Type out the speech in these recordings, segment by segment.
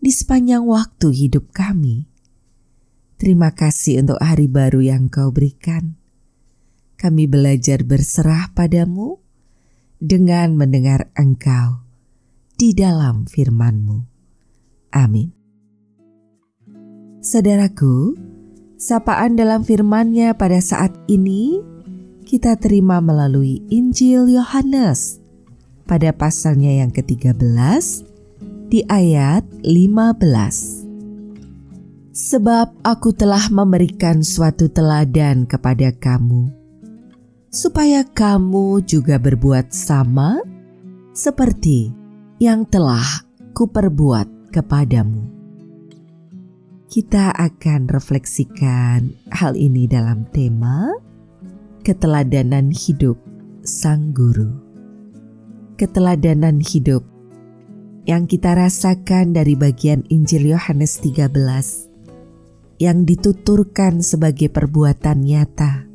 di sepanjang waktu hidup kami. Terima kasih untuk hari baru yang kau berikan. Kami belajar berserah padamu dengan mendengar engkau di dalam firman-Mu. Amin. Saudaraku, sapaan dalam firman-Nya pada saat ini kita terima melalui Injil Yohanes pada pasalnya yang ke-13 di ayat 15. Sebab aku telah memberikan suatu teladan kepada kamu, supaya kamu juga berbuat sama seperti yang telah kuperbuat kepadamu. Kita akan refleksikan hal ini dalam tema keteladanan hidup sang guru. Keteladanan hidup yang kita rasakan dari bagian Injil Yohanes 13 yang dituturkan sebagai perbuatan nyata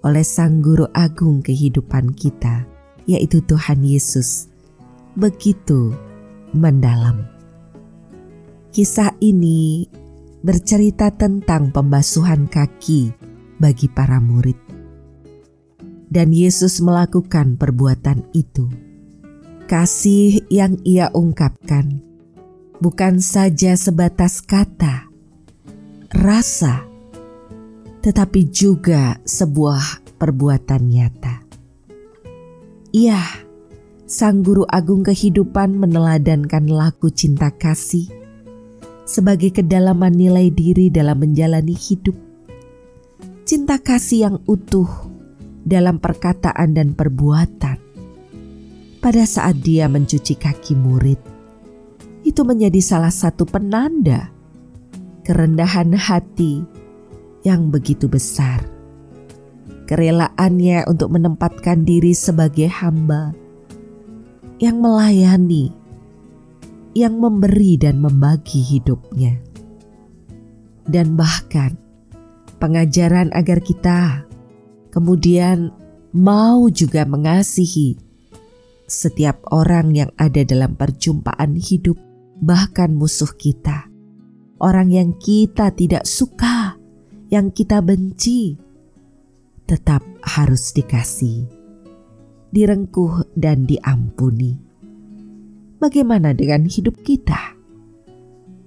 oleh Sang Guru Agung kehidupan kita, yaitu Tuhan Yesus, begitu mendalam. Kisah ini bercerita tentang pembasuhan kaki bagi para murid, dan Yesus melakukan perbuatan itu kasih yang ia ungkapkan bukan saja sebatas kata, rasa, tetapi juga sebuah perbuatan nyata. Iya, Sang Guru Agung Kehidupan meneladankan laku cinta kasih sebagai kedalaman nilai diri dalam menjalani hidup. Cinta kasih yang utuh dalam perkataan dan perbuatan pada saat dia mencuci kaki murid. Itu menjadi salah satu penanda kerendahan hati yang begitu besar. Kerelaannya untuk menempatkan diri sebagai hamba yang melayani, yang memberi dan membagi hidupnya. Dan bahkan pengajaran agar kita kemudian mau juga mengasihi setiap orang yang ada dalam perjumpaan hidup, bahkan musuh kita, orang yang kita tidak suka, yang kita benci, tetap harus dikasih, direngkuh, dan diampuni. Bagaimana dengan hidup kita?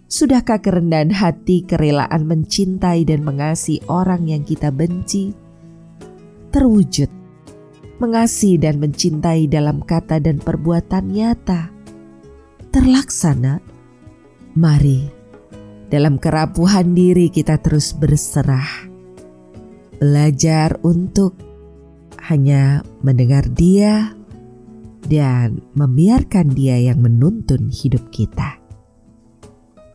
Sudahkah kerendahan hati, kerelaan mencintai dan mengasihi orang yang kita benci terwujud mengasihi dan mencintai dalam kata dan perbuatan nyata terlaksana, mari dalam kerapuhan diri kita terus berserah, belajar untuk hanya mendengar Dia dan membiarkan Dia yang menuntun hidup kita.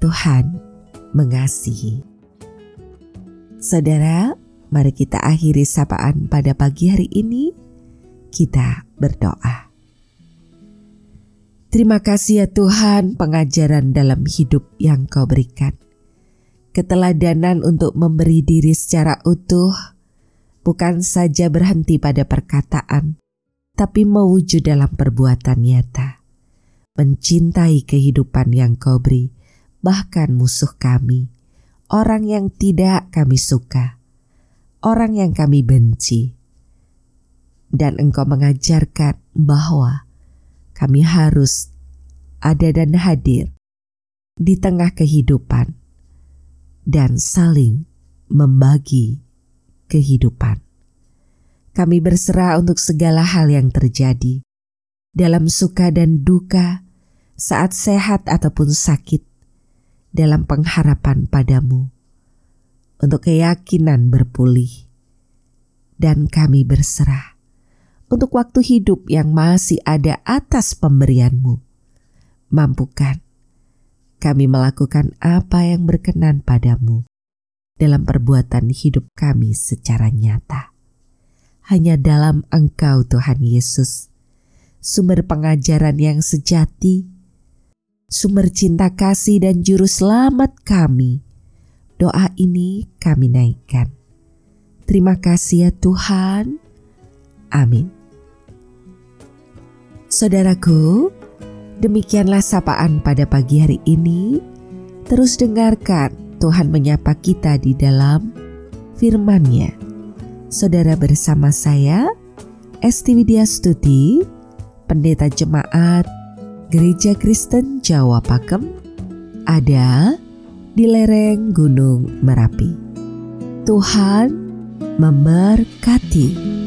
Tuhan mengasihi. Saudara, mari kita akhiri sapaan pada pagi hari ini kita berdoa. Terima kasih ya Tuhan pengajaran dalam hidup yang kau berikan. Keteladanan untuk memberi diri secara utuh bukan saja berhenti pada perkataan, tapi mewujud dalam perbuatan nyata. Mencintai kehidupan yang kau beri, bahkan musuh kami, orang yang tidak kami suka, orang yang kami benci dan engkau mengajarkan bahwa kami harus ada dan hadir di tengah kehidupan dan saling membagi kehidupan. Kami berserah untuk segala hal yang terjadi dalam suka dan duka, saat sehat ataupun sakit, dalam pengharapan padamu, untuk keyakinan berpulih, dan kami berserah untuk waktu hidup yang masih ada atas pemberianmu. Mampukan kami melakukan apa yang berkenan padamu dalam perbuatan hidup kami secara nyata. Hanya dalam Engkau, Tuhan Yesus, sumber pengajaran yang sejati, sumber cinta kasih dan juru selamat kami. Doa ini kami naikkan. Terima kasih ya Tuhan. Amin. Saudaraku, demikianlah sapaan pada pagi hari ini. Terus dengarkan Tuhan menyapa kita di dalam firman-Nya. Saudara bersama saya, Esti Widya Stuti, Pendeta Jemaat Gereja Kristen Jawa Pakem, ada di lereng Gunung Merapi. Tuhan memberkati.